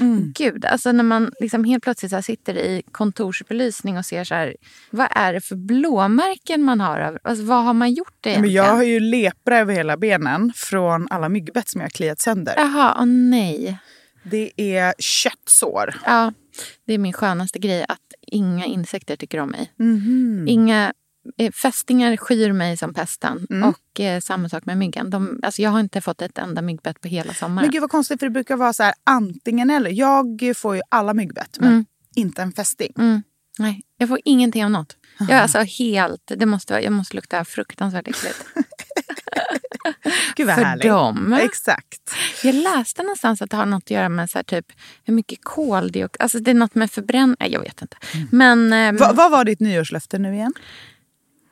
Mm. Gud, alltså när man liksom helt plötsligt så sitter i kontorsbelysning och ser så här, vad är det för blåmärken man har? Alltså, vad har man gjort det Men Jag har ju lepra över hela benen från alla myggbett som jag har kliat sönder. Jaha, åh nej. Det är köttsår. Ja, det är min skönaste grej att inga insekter tycker om mig. Mhm. Inga eh, fästingar skyr mig som pesten. Mm. Och eh, samma sak med myggan. De, alltså, jag har inte fått ett enda myggbett på hela sommaren. Men gud vad konstigt för det brukar vara så här antingen eller. Jag får ju alla myggbett men Mm. inte en fästing. Mm. Nej, jag får ingenting av något. Jag är alltså helt... Det måste, vara- jag måste lukta fruktansvärt äckligt. Gud vad För härligt. dem. Exakt. Jag läste någonstans att det har något att göra med så typ, hur mycket koldioxid... Alltså det är något med förbränning. Jag vet inte. Men... ehm, Va, vad var ditt nyårslöfte nu igen?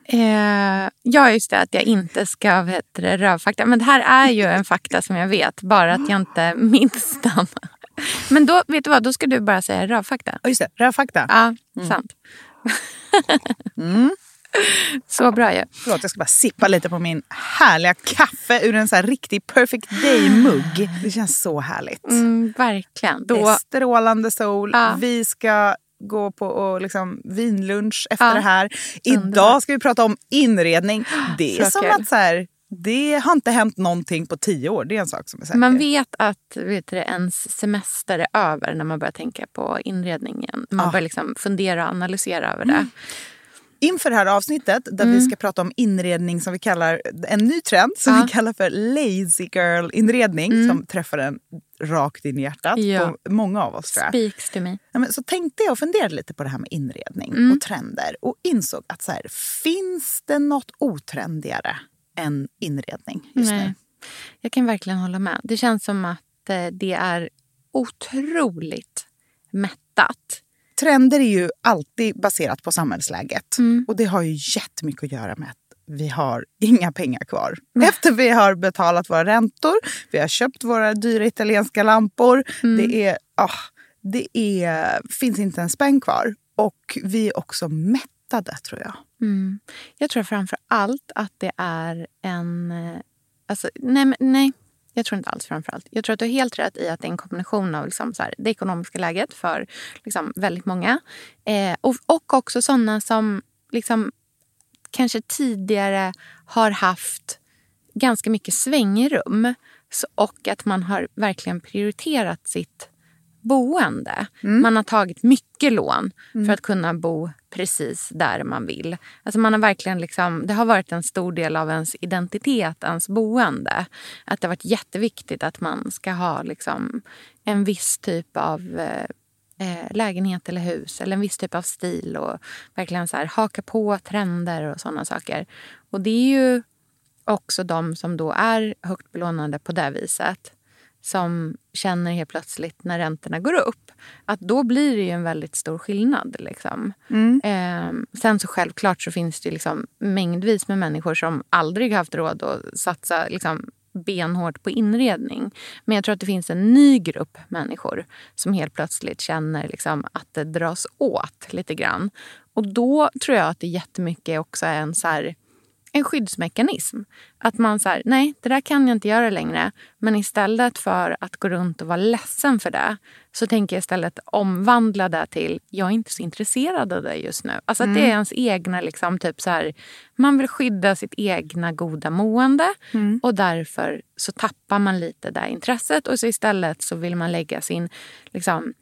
Eh, ja, just det. Att jag inte ska det, rövfakta. Men det här är ju en fakta som jag vet. Bara att jag inte minns den. Men då, vet du vad? Då ska du bara säga rövfakta. Just det, rövfakta. Ja, sant. Så bra ju. Förlåt, jag ska bara sippa lite på min härliga kaffe ur en så här riktig perfect day-mugg. Det känns så härligt. Mm, verkligen. Det Då, är strålande sol. Ja. Vi ska gå på och liksom vinlunch efter Ja. det här. Idag ska vi prata om inredning. Det är Så som kul. att så här, det har inte hänt någonting på tio år. Det är en sak som är säker. man vet att vet du, ens semester är över när man börjar tänka på inredningen. Man Ja. börjar liksom fundera och analysera över det. Inför det här avsnittet där vi ska prata om inredning som vi kallar en ny trend som Mm. Ja. vi kallar för lazy girl inredning som träffar en rakt in i hjärtat Ja. på många av oss tror jag. Speaks to me. Ja, men så tänkte jag och funderade lite på det här med inredning Mm. och trender och insåg att så här, finns det något otrendigare än inredning just Nej. nu? Jag kan verkligen hålla med. Det känns som att eh, det är otroligt mättat. Trender är ju alltid baserat på samhällsläget Mm. och det har ju jättemycket att göra med att vi har inga pengar kvar. Efter vi har betalat våra räntor, vi har köpt våra dyra italienska lampor. Mm. Det, är, ah, det är, finns inte en spänn kvar. Och vi är också mättade tror jag. Mm. Jag tror framför allt att det är en... eh, Alltså, nej, nej, jag tror inte alls framför allt. Jag tror att du har helt rätt i att det är en kombination av liksom så här, det ekonomiska läget för liksom väldigt många. Eh, och, och också sådana som liksom, kanske tidigare har haft ganska mycket svängrum. Så, och att man har verkligen prioriterat sitt boende. Man har tagit mycket lån för att kunna bo precis där man vill. Alltså man har verkligen liksom, det har varit en stor del av ens identitet, ens boende. Att det har varit jätteviktigt att man ska ha liksom en viss typ av eh, eh, lägenhet eller hus eller en viss typ av stil och verkligen så här, haka på trender och sådana saker. Och det är ju också de som då är högt belånade på det viset som känner helt plötsligt när räntorna går upp att då blir det ju en väldigt stor skillnad. Liksom. Eh, sen så självklart så finns det liksom mängdvis med människor som aldrig haft råd att satsa liksom, benhårt på inredning. Men jag tror att det finns en ny grupp människor som helt plötsligt känner liksom, att det dras åt lite grann. Och då tror jag att det jättemycket också är en så här en skyddsmekanism. Att man säger nej det där kan jag inte göra längre. Men istället för att gå runt och vara ledsen för det så tänker jag istället omvandla det till jag är inte så intresserad av det just nu. Alltså att det är ens egna liksom typ så här, man vill skydda sitt egna goda mående och därför så tappar man lite det intresset och så istället så vill man lägga sin liksom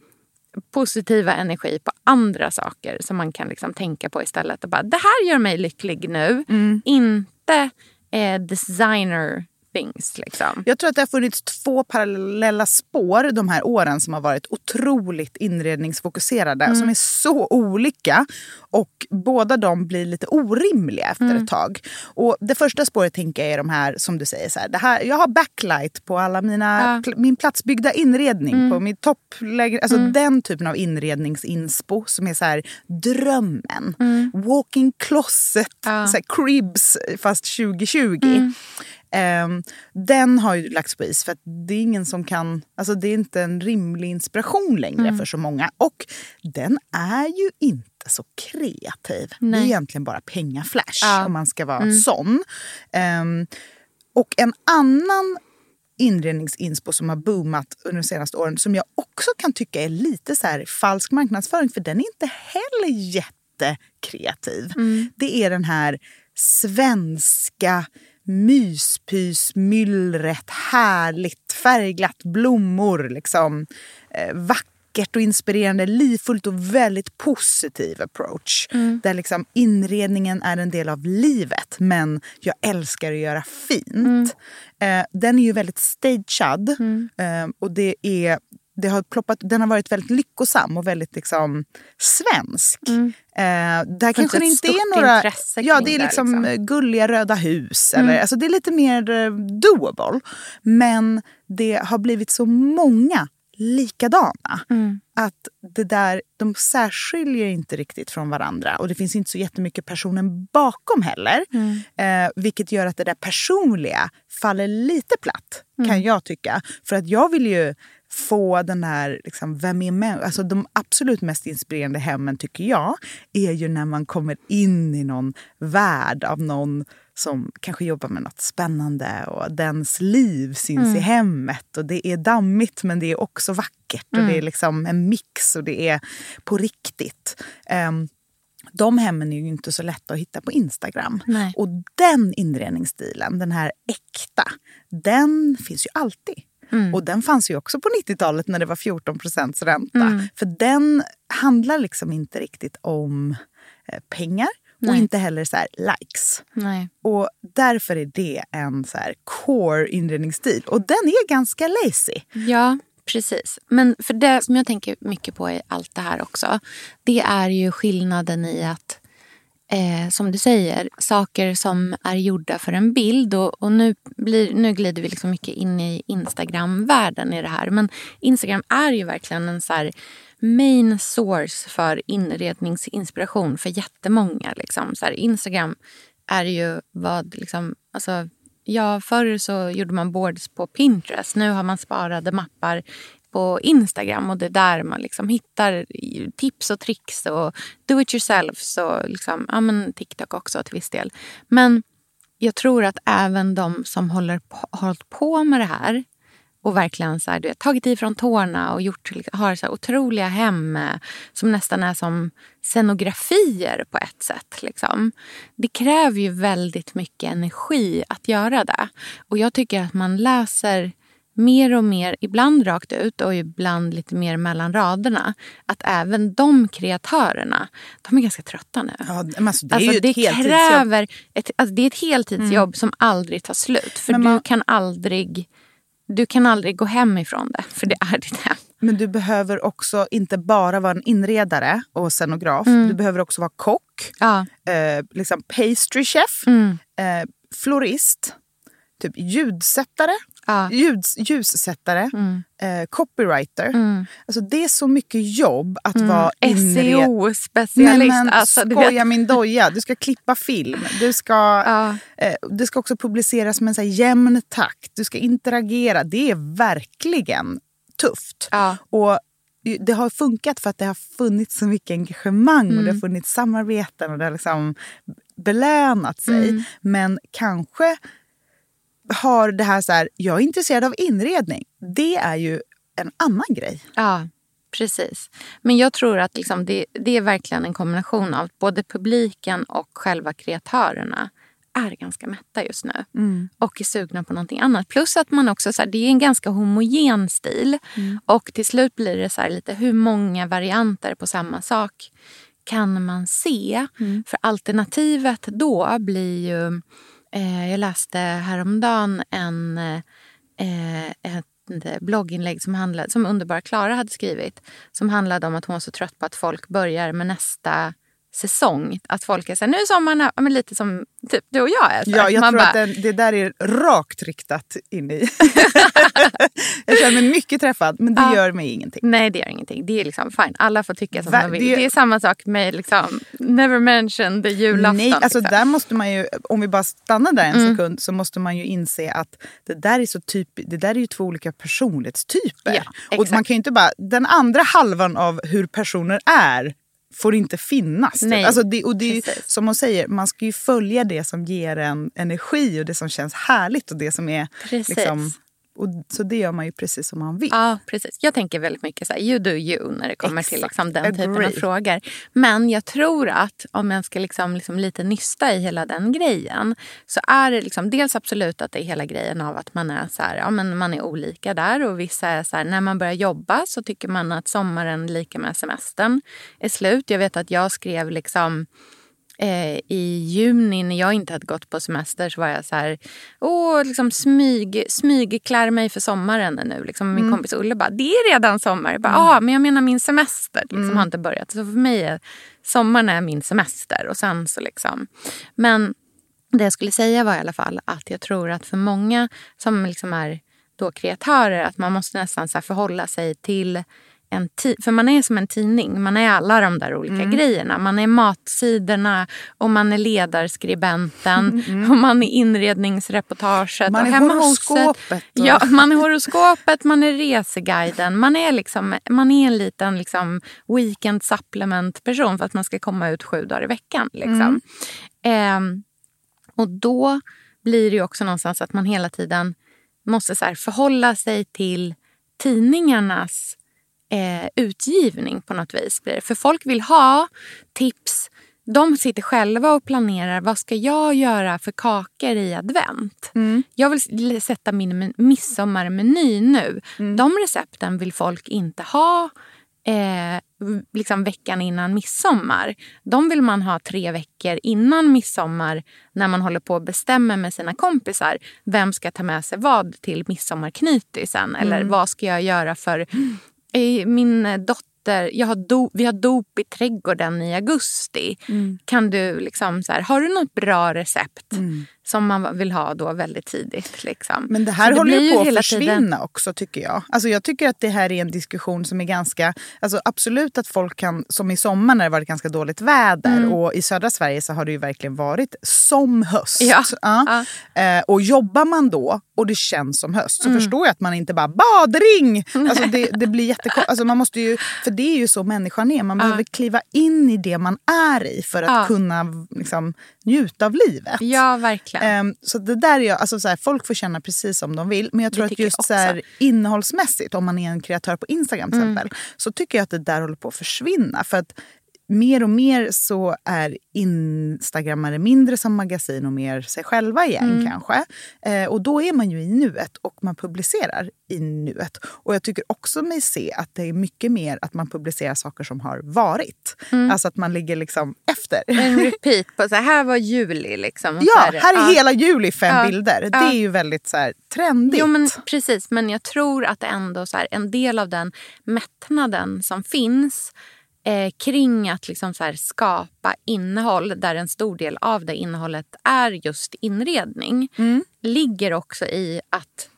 positiva energi på andra saker som man kan liksom tänka på istället. Och bara, det här gör mig lycklig nu. Inte eh, designer toppings. Liksom. Jag tror att det har funnits två parallella spår de här åren som har varit otroligt inredningsfokuserade. Mm. Som är så olika. Och båda de blir lite orimliga efter Mm. ett tag. Och det första spåret tänker jag är de här som du säger. Så här, det här jag har backlight på alla mina, Ja. Mm. pl- min platsbyggda inredning. På min toppläge, alltså den typen av inredningsinspo som är så här drömmen. Walking closet, Mm. Ja. så här, cribs fast 2020. Ehm, den har ju lagts på is för att det är ingen som kan... Alltså det är inte en rimlig inspiration längre Mm. för så många. Och den är ju inte så kreativ. Det är Nej. egentligen bara pengaflash Ja. Mm. om man ska vara sån. Ehm, och en annan inredningsinspo som har boomat under de senaste åren som jag också kan tycka är lite så här falsk marknadsföring för den är inte heller jättekreativ. Det är den här svenska myspysmyllret, härligt, färgglatt, blommor, liksom, eh, vackert och inspirerande, livfullt och väldigt positiv approach. Där liksom inredningen är en del av livet, men jag älskar att göra fint. Eh, den är ju väldigt stagead eh, och det är det har ploppat, den har varit väldigt lyckosam och väldigt liksom svensk. Eh, där kanske det inte är några... Ja, det är liksom, liksom. eh, gulliga röda hus. Eller, alltså det är lite mer eh, doable. Men det har blivit så många likadana. Att det där, de särskiljer inte riktigt från varandra. Och det finns inte så jättemycket personen bakom heller. Eh, vilket gör att det där personliga faller lite platt, kan jag tycka. För att jag vill ju få den här, liksom, vem är män? Alltså de absolut mest inspirerande hemmen tycker jag är ju när man kommer in i någon värld av någon som kanske jobbar med något spännande och dens liv syns i hemmet. Och det är dammigt men det är också vackert och det är liksom en mix och det är på riktigt. Ehm, de hemmen är ju inte så lätta att hitta på Instagram. Nej. Och den inredningsstilen, den här äkta, den finns ju alltid. Och den fanns ju också på 90-talet när det var 14 procents ränta. För den handlar liksom inte riktigt om eh, pengar och Nej. inte heller så likes. Nej. Och därför är det en så här core inredningsstil. Och den är ganska lazy. Ja, precis. Men för det som jag tänker mycket på i allt det här också, det är ju skillnaden i att Eh, som du säger, saker som är gjorda för en bild. Och, och nu, blir, nu glider vi liksom mycket in i Instagram-världen i det här. Men Instagram är ju verkligen en så här main source för inredningsinspiration för jättemånga. Liksom. Så här, Instagram är ju vad... Liksom, alltså, ja, förr så gjorde man boards på Pinterest. Nu har man sparade mappar på Instagram och det är där man liksom hittar tips och tricks och do it yourself och liksom, ja, men TikTok också till viss del. Men jag tror att även de som håller på, har hållit på med det här och verkligen så här, du vet, tagit ifrån tårna och gjort, har så här otroliga hem eh, som nästan är som scenografier på ett sätt. Liksom. Det kräver ju väldigt mycket energi att göra det. Och jag tycker att man läser mer och mer, ibland rakt ut och ibland lite mer mellan raderna, att även de kreatörerna, de är ganska trötta nu. Ja, men alltså, det är Alltså, ju ett det heltidsjobb. kräver ett, alltså, det är ett heltidsjobb som aldrig tar slut. För Men du, man- kan aldrig, du kan aldrig gå hem ifrån det, för det är ditt hem. Men du behöver också inte bara vara en inredare och scenograf. Du behöver också vara kock, Ja. eh, liksom pastry chef, Mm. eh, florist, typ ljudsättare, Ja. ljuds, ljussättare, Mm. eh, copywriter. Mm. Alltså det är så mycket jobb att vara E inred... SEO-specialist. Alltså, skoja vet. min doja. Du ska klippa film. Du ska, Ja. eh, det ska också publiceras med en så här jämn takt. Du ska interagera. Det är verkligen tufft. Ja. Och det har funkat för att det har funnits så mycket engagemang och det Mm. har funnits samarbeten och det har liksom belönat sig. Mm. Men kanske har det här så här, jag är intresserad av inredning. Det är ju en annan grej. Ja, precis. Men jag tror att liksom det, det är verkligen en kombination av både publiken och själva kreatörerna är ganska mätta just nu och är sugna på någonting annat. Plus att man också, så här, det är en ganska homogen stil och till slut blir det så här lite hur många varianter på samma sak kan man se? För alternativet då blir ju Eh, jag läste häromdagen en, eh, ett blogginlägg som, handlade, som Underbara Klara hade skrivit. Som handlade om att hon var så trött på att folk börjar med nästa säsong. Att folk är så här, nu är sommaren här, men lite som typ du och jag är. Så. Ja, jag Man tror bara, att den, det där är rakt riktat in i... jag känner mig mycket träffad, men det Ja. gör mig ingenting. Nej, det gör ingenting. Det är liksom fine. Alla får tycka som Va- de vill. det- Det... är samma sak med liksom, never mention the julafton. Nej, alltså liksom. där måste man ju, om vi bara stannar där en Mm. sekund så måste man ju inse att det där är så typ, det där är ju två olika personlighetstyper. Ja, och man kan ju inte bara, den andra halvan av hur personer är får inte finnas. typ. Nej, alltså det, och det är som hon säger, man ska ju följa det som ger en energi och det som känns härligt och det som är Precis. liksom, och, så det gör man ju precis som man vill. Ja, precis. Jag tänker väldigt mycket så här, you do you när det kommer till Exakt. liksom, den typen av Agree. frågor. Men jag tror att om jag ska liksom, liksom lite nysta i hela den grejen så är det liksom, dels absolut att det är hela grejen av att man är så här, ja, men man är olika där och vissa är så här, när man börjar jobba så tycker man att sommaren lika med semestern är slut. Jag vet att jag skrev liksom eh, i juni när jag inte hade gått på semester så var jag så här, åh, liksom smyg, smygklär mig för sommaren nu. Liksom, min kompis Ulle bara, det är redan sommar. Jag bara, "Ja, men jag menar min semester liksom, har inte börjat. Så för mig är sommaren är min semester. Och sen så liksom, men det jag skulle säga var i alla fall att jag tror att för många som liksom är då kreatörer att man måste nästan så förhålla sig till en för man är som en tidning. Man är alla de där olika Mm. grejerna. Man är matsidorna och man är ledarskribenten och man är inredningsreportaget. Man och är horoskopet och- Ja, man är horoskopet, man är reseguiden. Man är, liksom, man är en liten liksom, weekend supplement person för att man ska komma ut sju dagar i veckan. Liksom. Ehm, och då blir det också någonstans att man hela tiden måste så förhålla sig till tidningarnas eh, utgivning på något vis. blir det. För folk vill ha tips. De sitter själva och planerar vad ska jag göra för kakor i advent. Jag vill sätta min men- midsommarmeny nu. De recepten vill folk inte ha eh, liksom veckan innan midsommar. De vill man ha tre veckor innan midsommar när man håller på och bestämmer med sina kompisar. Vem ska ta med sig vad till midsommarknytisen? Eller vad ska jag göra för... Min eh, dotter, jag har do, vi har dop i trädgården i augusti. Kan du liksom så här, har du något bra recept som man vill ha då väldigt tidigt? Liksom? Men det här Så håller ju på att försvinna tiden- också tycker jag. Alltså jag tycker att det här är en diskussion som är ganska... Alltså absolut att folk kan, som i sommar när det varit ganska dåligt väder och i södra Sverige så har det ju verkligen varit som höst. Ja. Ja. Eh, och jobbar man då och det känns som höst så Mm. förstår jag att man inte bara badring! Alltså det, det blir jättekonstigt. Alltså man måste ju, för det är ju så människan är. Man behöver kliva in i det man är i för att Ja. kunna liksom, njuta av livet. Ja, verkligen. Ehm, så det där är, jag- alltså så här, folk får känna precis som de vill. Men jag tror att tycker jag just så här, innehållsmässigt, om man är en kreatör på Instagram till Mm. exempel, så tycker jag att det där håller på att försvinna. För att mer och mer så är instagrammare mindre som magasin och mer sig själva igen Mm. kanske. Eh, och då är man ju i nuet och man publicerar i nuet. Och jag tycker också mig se att det är mycket mer att man publicerar saker som har varit. Mm. Alltså att man ligger liksom efter. En repeat på så här, här var juli. Liksom, Ja, så här är ja. hela juli fem Ja. bilder. Det Ja. är ju väldigt så här, trendigt. Jo, men precis. Men jag tror att ändå så här, en del av den mättnaden som finns eh, kring att liksom så skapa innehåll där en stor del av det innehållet är just inredning ligger också i att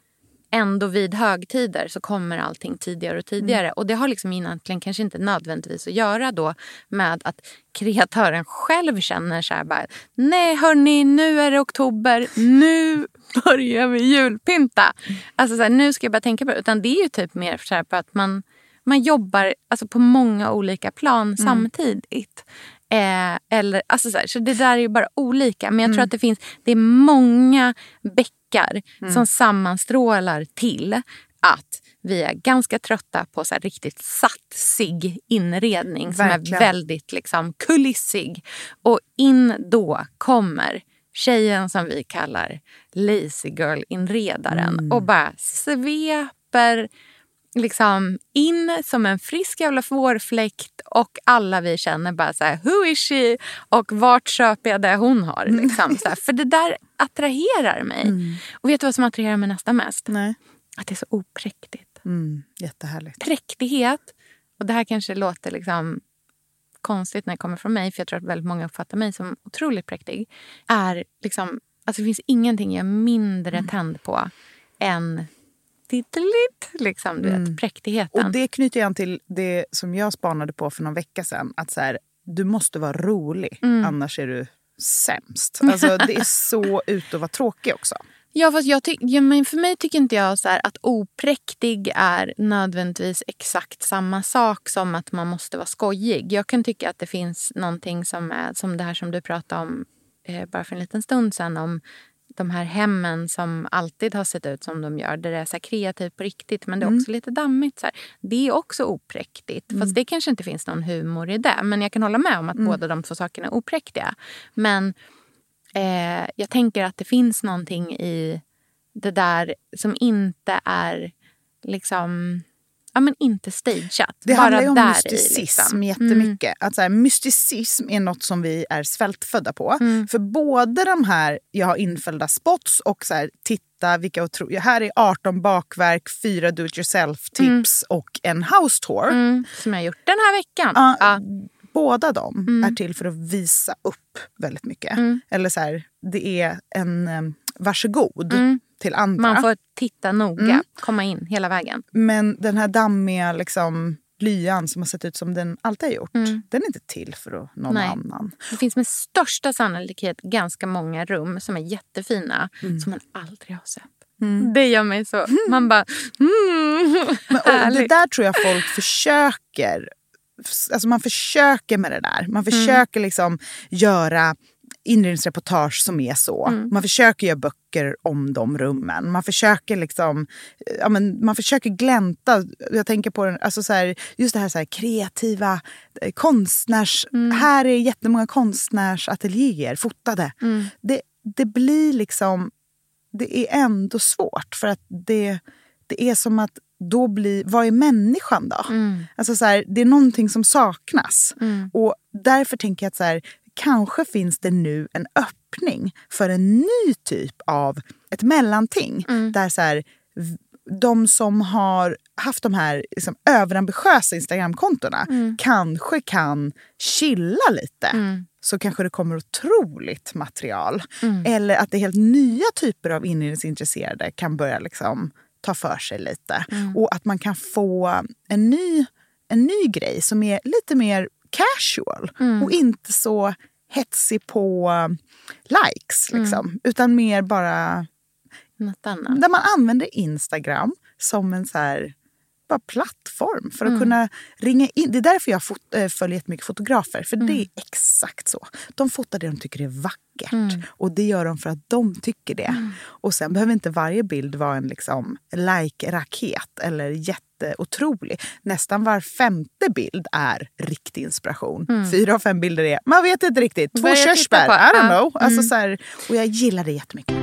ändå vid högtider så kommer allting tidigare och tidigare. Och det har liksom egentligen kanske inte nödvändigtvis att göra då med att kreatören själv känner så här bara, nej hörni, nu är det oktober, nu börjar vi julpynta. Alltså så här, nu ska jag bara tänka på det. Utan det är ju typ mer så här på att man, man jobbar alltså på många olika plan samtidigt. Eh, eller, alltså så, här, så det där är ju bara olika. Men jag tror att det finns det är många bäckar som sammanstrålar till att vi är ganska trötta på så här riktigt satsig inredning som Verkligen. är väldigt liksom kulissig. Och in då kommer tjejen som vi kallar lazy girl-inredaren och bara sveper liksom in som en frisk jävla vårfläkt och alla vi känner bara så här, who is she? Och vart köper jag det hon har? Liksom, så här. För det där attraherar mig. Och vet du vad som attraherar mig nästan mest? Nej. Att det är så opräktigt. Mm, jättehärligt. Präktighet, och det här kanske låter liksom konstigt när det kommer från mig, för jag tror att väldigt många uppfattar mig som otroligt präktig, är liksom, alltså det finns ingenting jag är mindre tänd på än titteligt, liksom, du vet, präktigheten. Och det knyter an till det som jag spanade på för någon vecka sedan. Att så här, du måste vara rolig, annars är du sämst. Alltså, det är så ut att vara tråkig också. Ja, fast jag ty- ja, men för mig tycker inte jag så här att opräktig är nödvändigtvis exakt samma sak som att man måste vara skojig. Jag kan tycka att det finns någonting som är som det här som du pratade om eh, bara för en liten stund sedan om de här hemmen som alltid har sett ut som de gör. Där det är så kreativt på riktigt men det är också lite dammigt. Så här. Det är också opräktigt. Fast det kanske inte finns någon humor i det. Men jag kan hålla med om att båda de två sakerna är opräktiga. Men eh, jag tänker att det finns någonting i det där som inte är liksom... Ja, men inte stageat. Det Bara handlar ju om där i, mysticism liksom. jättemycket. Att så här, mysticism är något som vi är svältfödda på. För både de här, jag har infällda spots och så här, titta vilka otro... Här är 18 bakverk, fyra do it yourself tips och en house tour. Mm, som jag har gjort den här veckan. Ja, Ja. Båda de Mm. är till för att visa upp väldigt mycket. Eller så här, det är en um, varsågod till andra. Mm. Man får titta noga, komma in hela vägen. Men den här dammiga liksom, lyan som har sett ut som den alltid har gjort, den är inte till för någon Nej. annan. Det finns med största sannolikhet ganska många rum som är jättefina som man aldrig har sett. Det gör mig så... Man bara... Mm, Men, och det där tror jag folk försöker. Alltså man försöker med det där. Man försöker liksom göra inredningsreportage som är så. Man försöker göra böcker om de rummen. Man försöker liksom, ja, men man försöker glänta. Jag tänker på den, alltså så här, just det här, så här kreativa eh, konstnärs... Här är jättemånga konstnärsateljéer fotade. Det, det blir liksom... Det är ändå svårt för att det, det är som att då blir, vad är människan då? Alltså så här, det är någonting som saknas. Och därför tänker jag att så här, kanske finns det nu en öppning för en ny typ av ett mellanting. Där så här, de som har haft de här liksom, överambitiösa Instagramkontona kanske kan chilla lite. Så kanske det kommer otroligt material. Eller att det helt nya typer av inredningsintresserade kan börja liksom, ta för sig lite. Och att man kan få en ny, en ny grej som är lite mer casual och inte så hetsig på likes. Liksom, Utan mer bara Något annat. där man använder Instagram som en så här, bara plattform för att kunna ringa in. Det är därför jag fot- äh, följer jättemycket fotografer. För det är exakt så. De fotar det de tycker är vackert. Och det gör de för att de tycker det. Och sen behöver inte varje bild vara en liksom, like-raket eller jätteotrolig. Nästan var femte bild är riktig inspiration. Fyra av fem bilder är, man vet inte riktigt, två körsbär? I don't know. Alltså, så här, och jag gillar det jättemycket.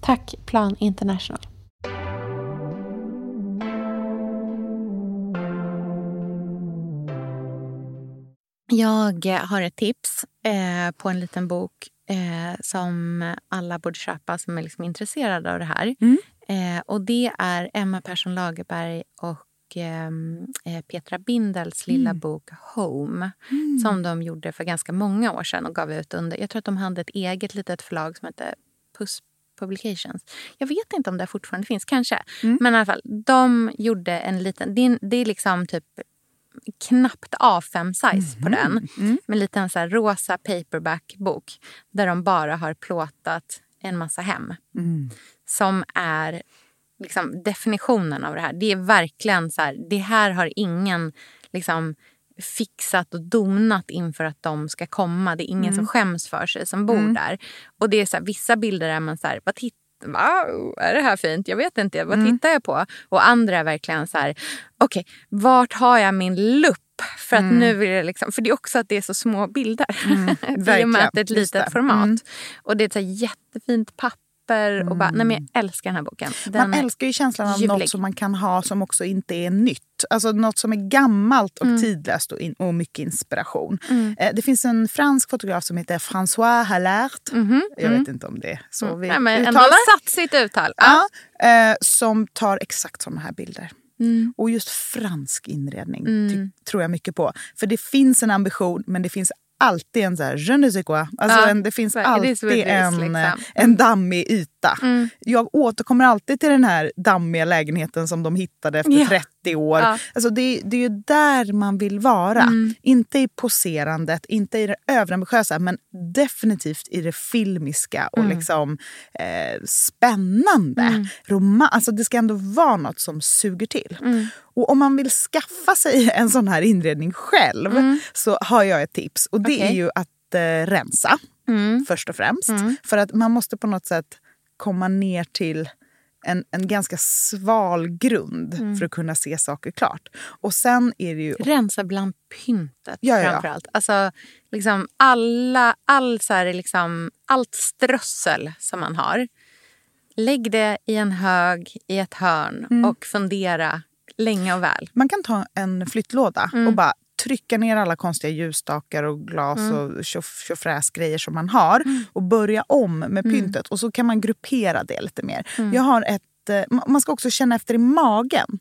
Tack Plan International. Jag har ett tips eh, på en liten bok eh, som alla borde köpa som är liksom intresserade av det här. Mm. Eh, och Det är Emma Persson Lagerberg och ehm, eh, Petra Bindels lilla Mm. bok Home som de gjorde för ganska många år sedan och gav ut under... Jag tror att de hade ett eget litet förlag som hette Puss Publications. Jag vet inte om det fortfarande finns, kanske. Mm. Men i alla fall, de gjorde en liten... Det är, det är liksom typ knappt A5-size på den. Med en liten så här rosa paperback-bok där de bara har plåtat en massa hem. Som är liksom definitionen av det här. Det är verkligen så här, det här har ingen liksom fixat och donat inför att de ska komma. Det är ingen som skäms för sig som bor där. Och det är så här, vissa bilder är man så här, vad Wow, är det här fint? Jag vet inte. Vad tittar jag på? Och andra är verkligen så här, okej, vart har jag min lupp? För att nu vill jag liksom, för det är också att det är så små bilder. I och med att det är ett litet format. Mm. Och det är ett så jättefint papper. Och bara, nej men jag älskar den här boken. Den Man älskar ju känslan av ljuvlig. något som man kan ha som också inte är nytt. Alltså något som är gammalt och Mm. tidlöst och, in, och mycket inspiration. Eh, det finns en fransk fotograf som heter François Hallert. Jag vet inte om det är så vi Mm-hmm. nej, men uttalar. satt sitt uttal. Ja. Eh, som tar exakt såna här bilder. Mm. Och just fransk inredning ty- tror jag mycket på. För det finns en ambition men det finns alltid en så här, je ne sais quoi. Alltså Ja, en, det finns alltid what it is, en, liksom. en dammig yta. Jag återkommer alltid till den här dammiga lägenheten som de hittade efter Ja. 30 år. Ja. Alltså det, det är ju där man vill vara. Inte i poserandet, inte i det överambitiösa men definitivt i det filmiska och liksom eh, spännande. Roma, alltså det ska ändå vara något som suger till. Och om man vill skaffa sig en sån här inredning själv så har jag ett tips. Och det är Okej. ju att eh, rensa först och främst. För att man måste på något sätt komma ner till en, en ganska sval grund för att kunna se saker klart. Och sen är det ju... Rensa bland pyntet Ja, ja, ja. framförallt. Alltså, liksom alla, all så här, liksom, allt strössel som man har. Lägg det i en hög i ett hörn Mm. och fundera länge och väl. Man kan ta en flyttlåda Mm. och bara trycka ner alla konstiga ljusstakar och glas Mm. och tjofräsgrejer som man har och börja om med Mm. pyntet. Och så kan man gruppera det lite mer. Jag har ett, eh, ma- man ska också känna efter i magen.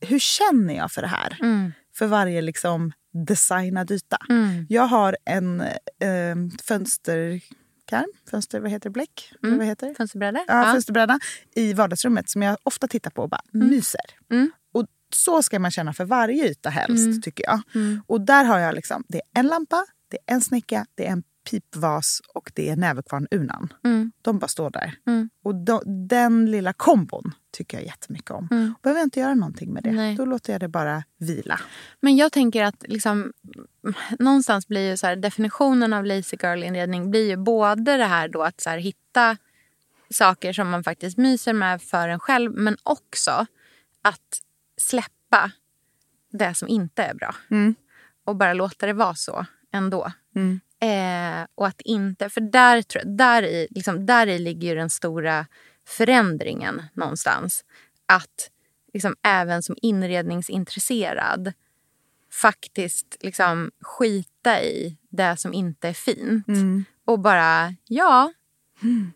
Hur känner jag för det här? Mm. För varje liksom designad yta. Jag har en eh, fönsterkarm, fönster, vad heter det, bläck? Eller Vad heter det? Fönsterbrädor? ja, fönsterbräda i vardagsrummet som jag ofta tittar på och bara myser. Och så ska man känna för varje yta helst, tycker jag. Och där har jag liksom, det är en lampa, det är en snicka, det är en pipvas och det är näverkvarn-unan. De bara står där. Och då, den lilla kombon tycker jag jättemycket om. Behöver jag inte göra någonting med det. Nej. Då låter jag det bara vila. Men jag tänker att liksom, någonstans blir ju så här, definitionen av lazy girl-inredning blir ju både det här då att så här, hitta saker som man faktiskt myser med för en själv men också att släppa det som inte är bra. Och bara låta det vara så ändå. Eh, och att inte, för där, tror jag, där, i, liksom, där i ligger ju den stora förändringen någonstans. Att liksom, även som inredningsintresserad faktiskt liksom skita i det som inte är fint. Och bara, ja,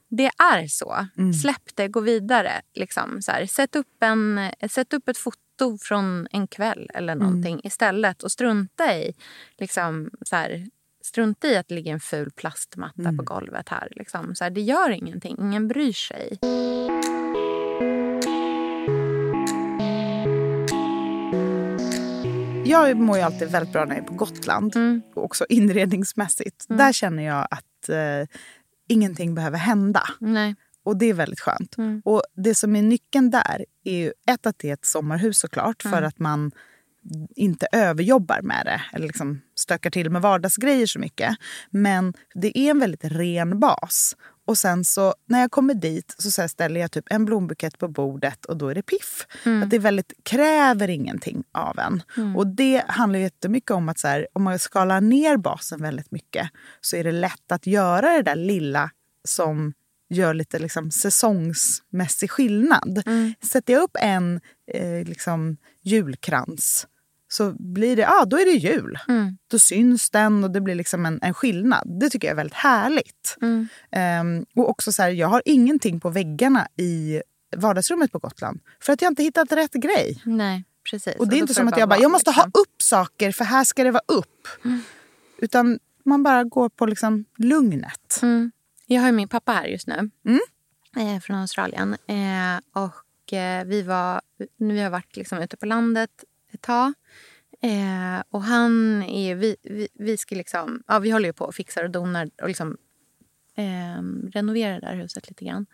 det är så. Släpp det, gå vidare. Liksom, så här. Sätt, upp en, sätt upp ett foto från en kväll eller någonting istället. Och strunta i, liksom, så här, strunta i att det ligger en ful plastmatta på golvet här. Liksom. Så här. Det gör ingenting, ingen bryr sig. Jag mår ju alltid väldigt bra när jag är på Gotland. Och också inredningsmässigt. Där känner jag att eh, ingenting behöver hända. Nej. Och det är väldigt skönt. Och det som är nyckeln där är ju ett att det är ett sommarhus såklart. För att man inte överjobbar med det eller liksom stökar till med vardagsgrejer så mycket. Men det är en väldigt ren bas. Och sen så när jag kommer dit så, så ställer jag typ en blombukett på bordet och då är det piff. Att det väldigt, kräver ingenting av en. Och det handlar jättemycket om att så här, om man skalar ner basen väldigt mycket så är det lätt att göra det där lilla som gör lite liksom säsongsmässig skillnad. Sätter jag upp en eh, liksom julkrans så blir det, ja, då är det jul. Mm. Då syns den och det blir liksom en, en skillnad. Det tycker jag är väldigt härligt. Mm. Ehm, och också så här, jag har ingenting på väggarna i vardagsrummet på Gotland. För att jag inte hittat rätt grej. Nej, precis. Och det är då inte som att jag bara, jag måste ha liksom. upp saker för här ska det vara upp. Utan man bara går på liksom lugnet. Mm. Jag har min pappa här just nu. Mm. Eh, från Australien. Eh, och eh, vi, var, vi har varit liksom ute på landet ett tag. Eh, och han är... Vi, vi, vi, ska liksom, ja, vi håller ju på och fixar och donar och liksom, eh, renoverar det där huset lite grann.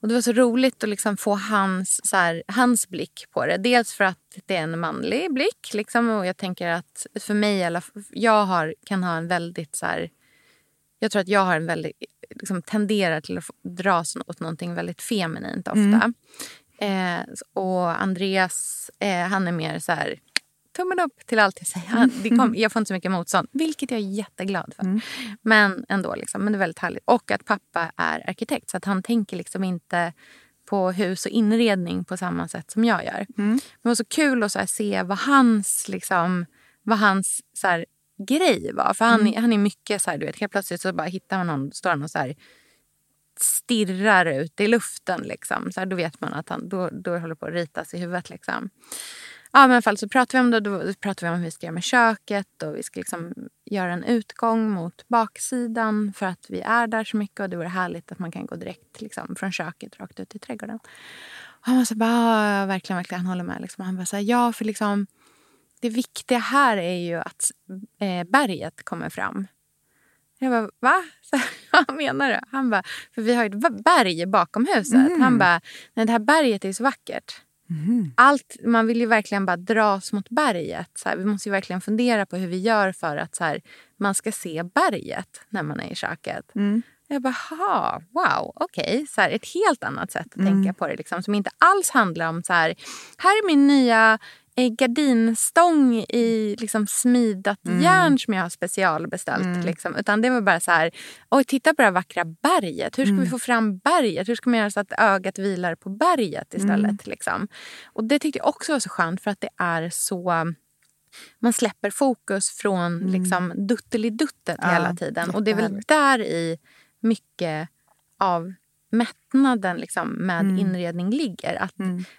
Och det var så roligt att liksom få hans, så här, hans blick på det. Dels för att det är en manlig blick. Liksom, och jag tänker att för mig, jag har, kan ha en väldigt... så här, Jag tror att jag har en väldigt, liksom, tenderar till att dras åt någonting väldigt feminint ofta. Eh, och Andreas, eh, han är mer så här... Tummen upp till allt jag säger. Han, kom, jag får inte så mycket motstånd, vilket jag är jätteglad för. Men ändå, liksom, men det är väldigt härligt. Och att pappa är arkitekt, så att han tänker liksom inte på hus och inredning på samma sätt som jag gör. Men det var så kul att så se vad hans, liksom, vad hans så här, grej var. För han, är- han är mycket så här, du vet, helt plötsligt så bara hittar man någon, står han och så här, stirrar ut i luften. Liksom. Så här, då vet man att han då, då håller på att ritas i huvudet. Liksom. Ja, men fall så pratar vi om det. Då pratar vi om hur vi ska göra med köket och vi ska liksom göra en utgång mot baksidan för att vi är där så mycket och det vore härligt att man kan gå direkt liksom, från köket rakt ut i trädgården. Och han var så bara, ja, verkligen, verkligen, han håller med. Liksom. Han bara så här, ja, för liksom det viktiga här är ju att eh, berget kommer fram. Jag bara, va? Så, vad menar du? Han bara, för vi har ju ett berg bakom huset. Han bara, nej det här berget är så vackert. Allt, man vill ju verkligen bara dras mot berget. Så här, vi måste ju verkligen fundera på hur vi gör för att så här, man ska se berget när man är i köket. Jag bara, ha, wow, okej. Så här, Ett helt annat sätt att tänka på det. Liksom, som inte alls handlar om så här, här är min nya gardinstång i liksom, smidat järn som jag har specialbeställt. Liksom. Utan det var bara så här, oj titta på det här vackra berget. Hur ska vi få fram berget? Hur ska man göra så att ögat vilar på berget istället? Liksom? Och det tyckte jag också var så skönt för att det är så man släpper fokus från liksom, dutteliduttet Ja, hela tiden. Och det är väl där i mycket av mättnaden liksom, med inredning ligger. Att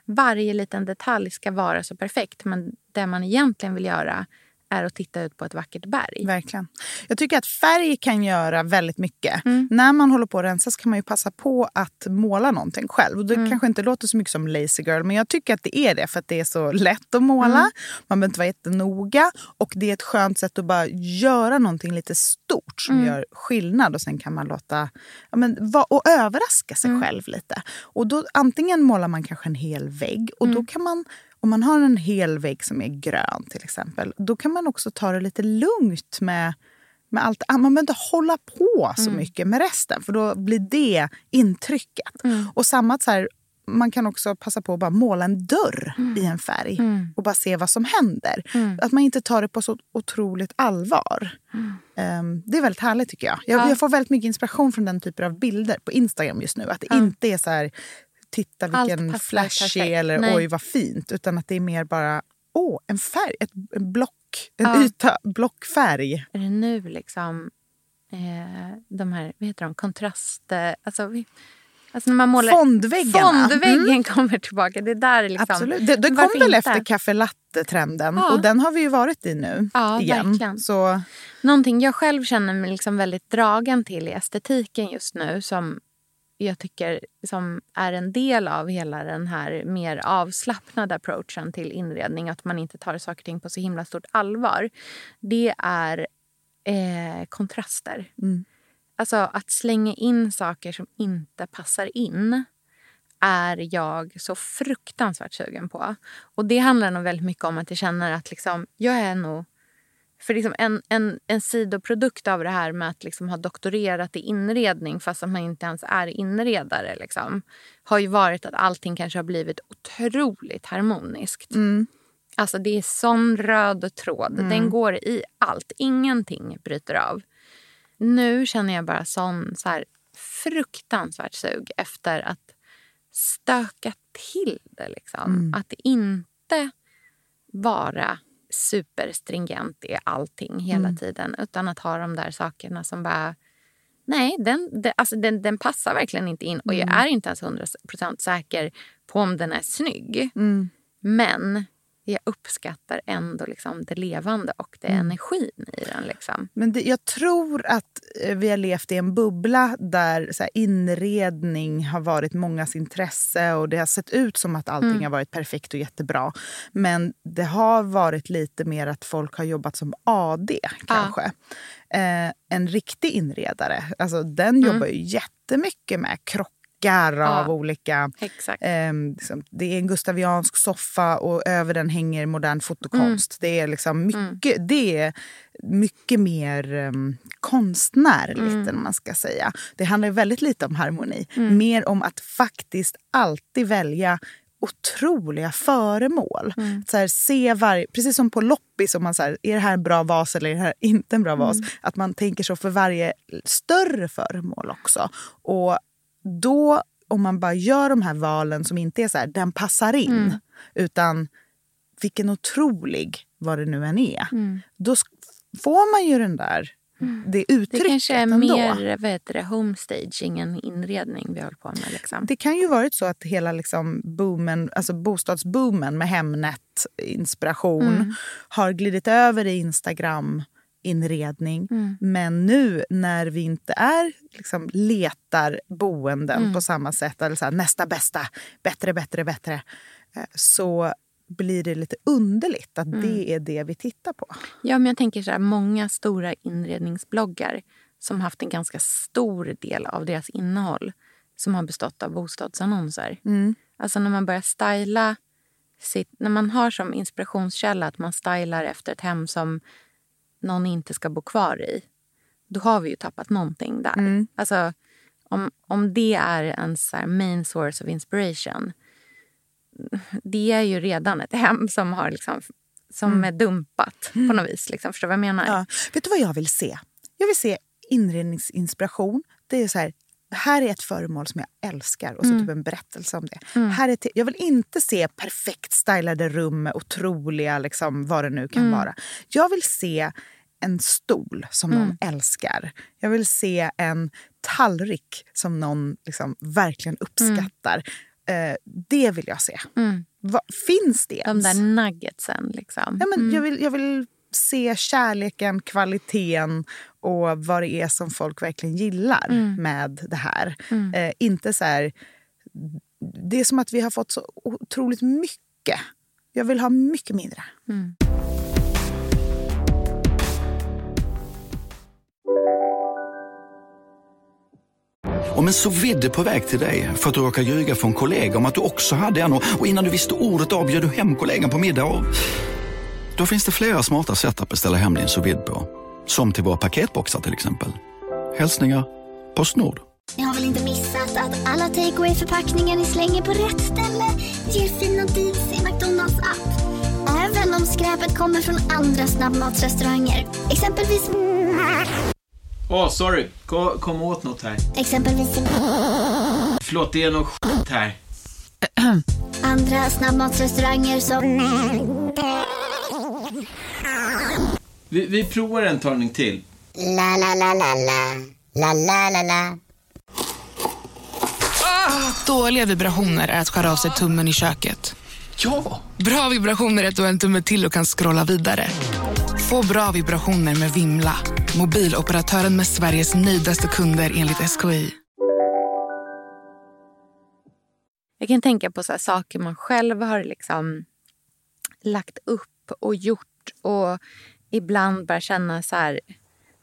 varje liten detalj ska vara så perfekt. Men det man egentligen vill göra är att titta ut på ett vackert berg. Verkligen. Jag tycker att färg kan göra väldigt mycket. Mm. När man håller på att rensa kan man ju passa på att måla någonting själv. Och det Mm. kanske inte låter så mycket som lazy girl, men jag tycker att det är det för att det är så lätt att måla. Mm. Man behöver inte vara jättenoga och det är ett skönt sätt att bara göra någonting lite stort som Mm. gör skillnad och sen kan man låta ja, men, va, och överraska sig Mm. själv lite. Och då antingen målar man kanske en hel vägg och Mm. då kan man om man har en hel vägg som är grön till exempel, då kan man också ta det lite lugnt med, med allt. Man behöver inte hålla på så mycket med resten för då blir det intrycket. Och samma så här, man kan också passa på att bara måla en dörr i en färg och bara se vad som händer. Att man inte tar det på så otroligt allvar. Ehm, det är väldigt härligt tycker jag. Jag, Ja. jag får väldigt mycket inspiration från den typen av bilder på Instagram just nu. Att det inte är så här, titta vilken flashig eller Nej. oj vad fint. Utan att det är mer bara, åh en färg, ett, en block, en Ja. yta, blockfärg. Är det nu liksom eh, de här, vad heter de, kontrast... Alltså, vi, alltså när man målar... Fondväggarna. Fondväggen Mm, kommer tillbaka. Det där är liksom... absolut. Det, det kom väl inte? efter kaffe latte-trenden Ja. och den har vi ju varit i nu Ja, igen. verkligen. Så, Någonting jag själv känner mig liksom väldigt dragen till i estetiken just nu som jag tycker som är en del av hela den här mer avslappnade approachen till inredning. Att man inte tar saker och ting på så himla stort allvar. Det är eh, kontraster. Mm. Alltså att slänga in saker som inte passar in är jag så fruktansvärt sugen på. Och Det handlar nog väldigt mycket om att jag känner att liksom, jag är nog... För liksom en, en, en sidoprodukt av det här med att liksom ha doktorerat i inredning fast att man inte ens är inredare liksom, har ju varit att allting kanske har blivit otroligt harmoniskt. Alltså det är sån röd tråd. Den går i allt. Ingenting bryter av. Nu känner jag bara sån så här, fruktansvärt sug efter att stöka till det. Liksom. Att inte vara superstringent i allting hela Mm. tiden. Utan att ha de där sakerna som bara... Nej, den, den, alltså den, den passar verkligen inte in. Och jag Mm. är inte ens 100% säker på om den är snygg. Mm. Men jag uppskattar ändå liksom det levande och det Mm. energin i den. Liksom. Men det, jag tror att eh, vi har levt i en bubbla där här, inredning har varit mångas intresse och det har sett ut som att allting Mm. har varit perfekt och jättebra. Men det har varit lite mer att folk har jobbat som AD kanske. Eh, en riktig inredare, alltså, den Mm. jobbar ju jättemycket med krockar av olika... Ehm, liksom, det är en gustaviansk soffa och över den hänger modern fotokonst. Det är liksom mycket, det är mycket mer um, konstnärligt Mm. än man ska säga. Det handlar väldigt lite om harmoni. Mm. Mer om att faktiskt alltid välja otroliga föremål. Mm. Så här, se var, precis som på loppis, om man så här, är det här en bra vas eller är det här inte en bra vas? Mm. Att man tänker så för varje större föremål också. Och då, om man bara gör de här valen som inte är så här, den passar in, Mm. utan vilken otrolig, vad det nu än är. Mm. Då får man ju den där, det uttrycket Det kanske är ändå. mer vad heter det, homestaging än inredning vi håller på med. Liksom. Det kan ju varit så att hela liksom boomen, alltså bostadsboomen med Hemnet-inspiration Mm. har glidit över i Instagram-inredning. Mm. Men nu när vi inte är, liksom, letar boenden Mm. på samma sätt, eller så här, nästa bästa, bättre, bättre, bättre, eh, så blir det lite underligt att Mm. det är det vi tittar på. Ja, men jag tänker så här, många stora inredningsbloggar som haft en ganska stor del av deras innehåll som har bestått av bostadsannonser. Mm. Alltså när man börjar styla sitt, när man har som inspirationskälla att man stylar efter ett hem som någon inte ska bo kvar i. Då har vi ju tappat någonting där. Mm. Alltså om, om det är en så main source of inspiration. Det är ju redan ett hem som har liksom som är dumpat på något vis. Liksom. Förstår du vad jag menar? Ja. Vet du vad jag vill se? Jag vill se inredningsinspiration. Det är så här, här är ett föremål som jag älskar och så Mm. typ en berättelse om det. Mm. Här är jag vill inte se perfekt stylade rum med otroliga, liksom, vad det nu kan Mm. vara. Jag vill se en stol som någon Mm. älskar. Jag vill se en tallrik som någon liksom, verkligen uppskattar. Eh, det vill jag se. Mm. Va, finns det De ens? där nuggetsen. Liksom. Ja, men Mm. jag, vill, jag vill se kärleken, kvaliteten och vad det är som folk verkligen gillar Mm. med det här. Mm. Eh, inte så här... Det är som att vi har fått så otroligt mycket. Jag vill ha mycket mindre. Mm. Om en så vidde på väg till dig för att du råkar ljuga från kollega om att du också hade en och innan du visste ordet av bjöd du hem kollegan på middag och... Då finns det flera smarta sätt att beställa hem din sous på. Som till våra paketboxar till exempel. Hälsningar Postnord. Ni har väl inte missat att alla takeaway förpackningar ni slänger på rätt ställe ger fina deals i McDonalds app. Även om skräpet kommer från andra snabbmatsrestauranger. Exempelvis... Åh, sorry. Kom, kom åt något här. Exempelvis... Förlåt, det är något skit här. Andra snabbmatsrestauranger som... Vi, vi provar en talning till. La, la, la, la, la. La, la, la, la. Dåliga vibrationer är att skära av sig tummen i köket. Ja! Bra vibrationer är att du har en tumme till och kan scrolla vidare. Få bra vibrationer med Vimla. Mobiloperatören med Sveriges nöjdaste kunder enligt SKI. Jag kan tänka på så här saker man själv har liksom lagt upp och gjort och ibland bara känna så här...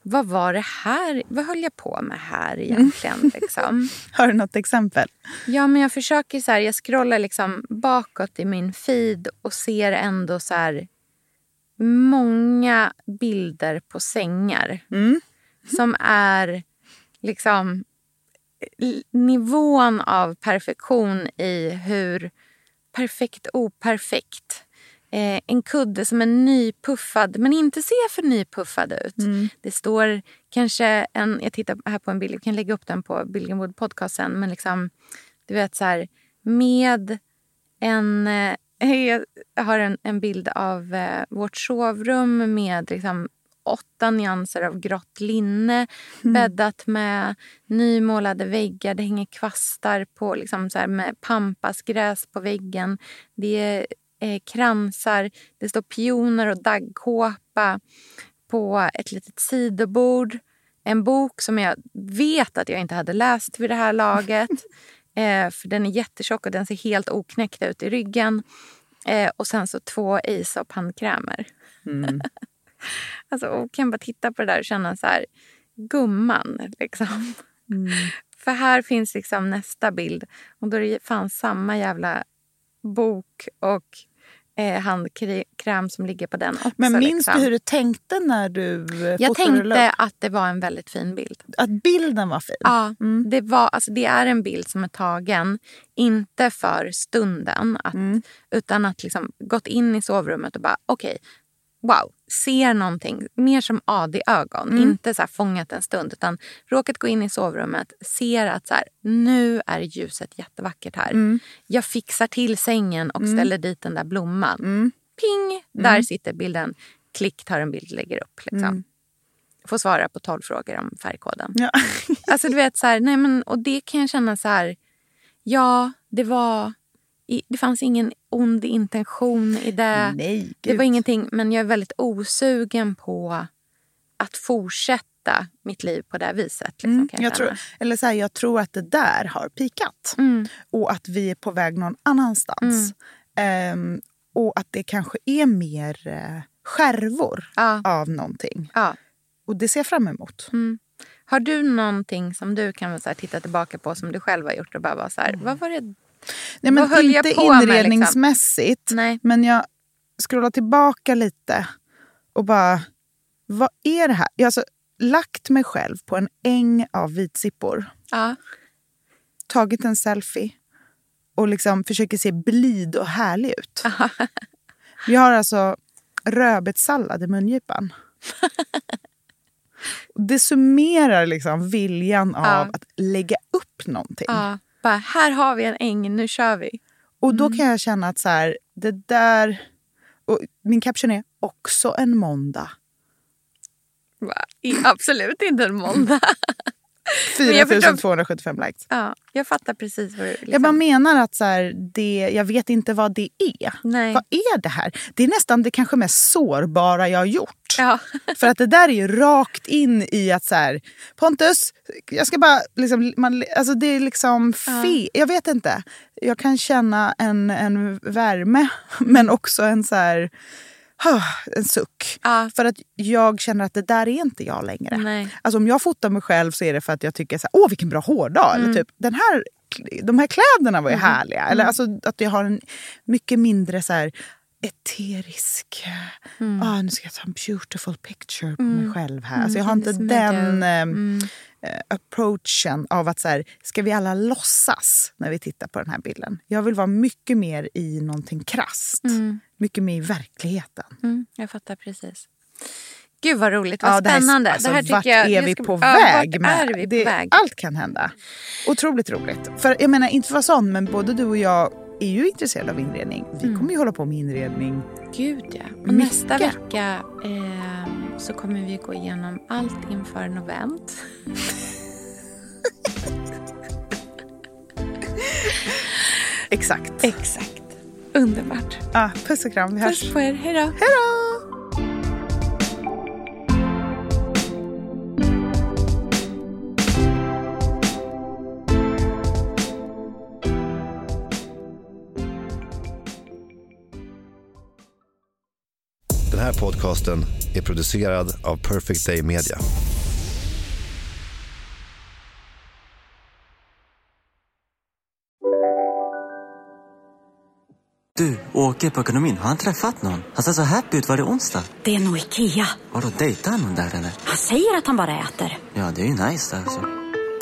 Vad var det här? Vad höll jag på med här egentligen? Liksom? Har du något exempel? Ja, men jag försöker så här, jag scrollar liksom bakåt i min feed och ser ändå så här många bilder på sängar. Som är liksom l- nivån av perfektion i hur perfekt operfekt. Eh, en kudde som är nypuffad men inte ser för nypuffad ut. Det står kanske en, jag tittar här på en bild, jag kan lägga upp den på Billingwood podcast sen, men liksom du vet så här med en, eh, Jag har en, en bild av eh, vårt sovrum med liksom, åtta nyanser av grått linne Mm. bäddat med nymålade väggar. Det hänger kvastar på, liksom, så här, med pampasgräs på väggen. Det är eh, kransar, det står pioner och daggkåpa på ett litet sidobord. En bok som jag vet att jag inte hade läst vid det här laget. eh, för Den är jättetjock och den ser helt oknäckt ut i ryggen. Eh, och sen så två Aesop-handkrämer. Mm. Alltså, och kan bara titta på det där och känna så här, gumman. Liksom. Mm. För här finns liksom nästa bild. Och då är det fan samma jävla bok och eh, handkräm som ligger på den också. Men minns liksom. du hur du tänkte när du Jag tänkte upp? att det var en väldigt fin bild. Att bilden var fin? Ja, Mm. det, var, alltså, det är en bild som är tagen, inte för stunden, att, Mm. utan att liksom gått in i sovrummet och bara okej, wow, ser någonting. Mer som AD-ögon, Mm. inte så här fångat en stund. Utan råkat gå in i sovrummet, ser att så här, nu är ljuset jättevackert här. Mm. Jag fixar till sängen och Mm. ställer dit den där blomman. Mm. Ping! Där sitter bilden. Klick, tar en bild, lägger upp. Liksom. Mm. Får svara på 12 frågor om färgkoden. Ja. Alltså du vet så här, nej men och det kan jag känna så här. Ja, det var det fanns ingen ond intention i det. Nej, det var ingenting, men jag är väldigt osugen på att fortsätta mitt liv på det viset. Liksom, Mm, jag jag, tror, eller så här, jag tror att det där har pikat. Mm. Och att vi är på väg någon annanstans. Ehm, och att det kanske är mer eh, skärvor Ja. av någonting. Ja. Och det ser jag fram emot. Mm. Har du någonting som du kan så här, titta tillbaka på som du själv har gjort och bara vara så här, vad var det? Nej, men Vad jag inte på med, liksom? inredningsmässigt. Men jag scrollar tillbaka lite och bara... Vad är det här? Jag har alltså lagt mig själv på en äng av vitsippor. Ja. Tagit en selfie och liksom försöker se blid och härlig ut. Vi har alltså rödbetssallad i mungipan. Det summerar liksom viljan av Ja. att lägga upp någonting. ja. Bara, här har vi en äng, nu kör vi. Och då Mm. kan jag känna att så här, det där... Och min caption är också en måndag. Va? Absolut inte en måndag. Men jag 4275 likes. Ja, jag fattar precis vad du... Liksom. Jag bara menar att så här, det, jag vet inte vad det är. Nej. Vad är det här? Det är nästan det kanske mest sårbara jag har gjort. Ja. För att det där är ju rakt in i att så här, Pontus, jag ska bara... Liksom, man, alltså det är liksom fel. Jag vet inte. Jag kan känna en, en värme, men också en så här... ah, En suck. Ja. För att jag känner att det där är inte jag längre. Nej. Alltså om jag fotar mig själv så är det för att jag tycker så här, åh vilken bra hårdag. Mm. Eller typ, den här, de här kläderna var ju härliga. Eller alltså att jag har en mycket mindre så här eterisk... Ah, nu ska jag ta en beautiful picture på mig själv här. Alltså jag har inte Mm, den Mm. eh, approachen av att så här, ska vi alla låtsas när vi tittar på den här bilden. Jag vill vara mycket mer i någonting krasst. Mm. Mycket mer i verkligheten. Mm, jag fattar precis. Gud vad roligt, vad Ja, det här- spännande. alltså, det här vart jag, är vi ska- på ja, väg? Med? på det, väg? Allt kan hända. Otroligt roligt. För jag menar, inte för att vara sån, men både du och jag är ju intresserade av inredning. Vi Mm. kommer ju hålla på med inredning. Gud ja. Och Mycket. nästa vecka eh, så kommer vi gå igenom allt inför novent. Exakt. Exakt. Underbart. Ah, puss och kram, vi hörs. Puss på er. Hej då. Hej då! Här podcasten är producerad av Perfect Day Media. Du, åker på ekonomin. Har han träffat någon? Han ser så happy ut. Var det onsdag? Det är nog Ikea. Har du dejtat någon där eller? Han säger att han bara äter. Ja, det är ju nice alltså.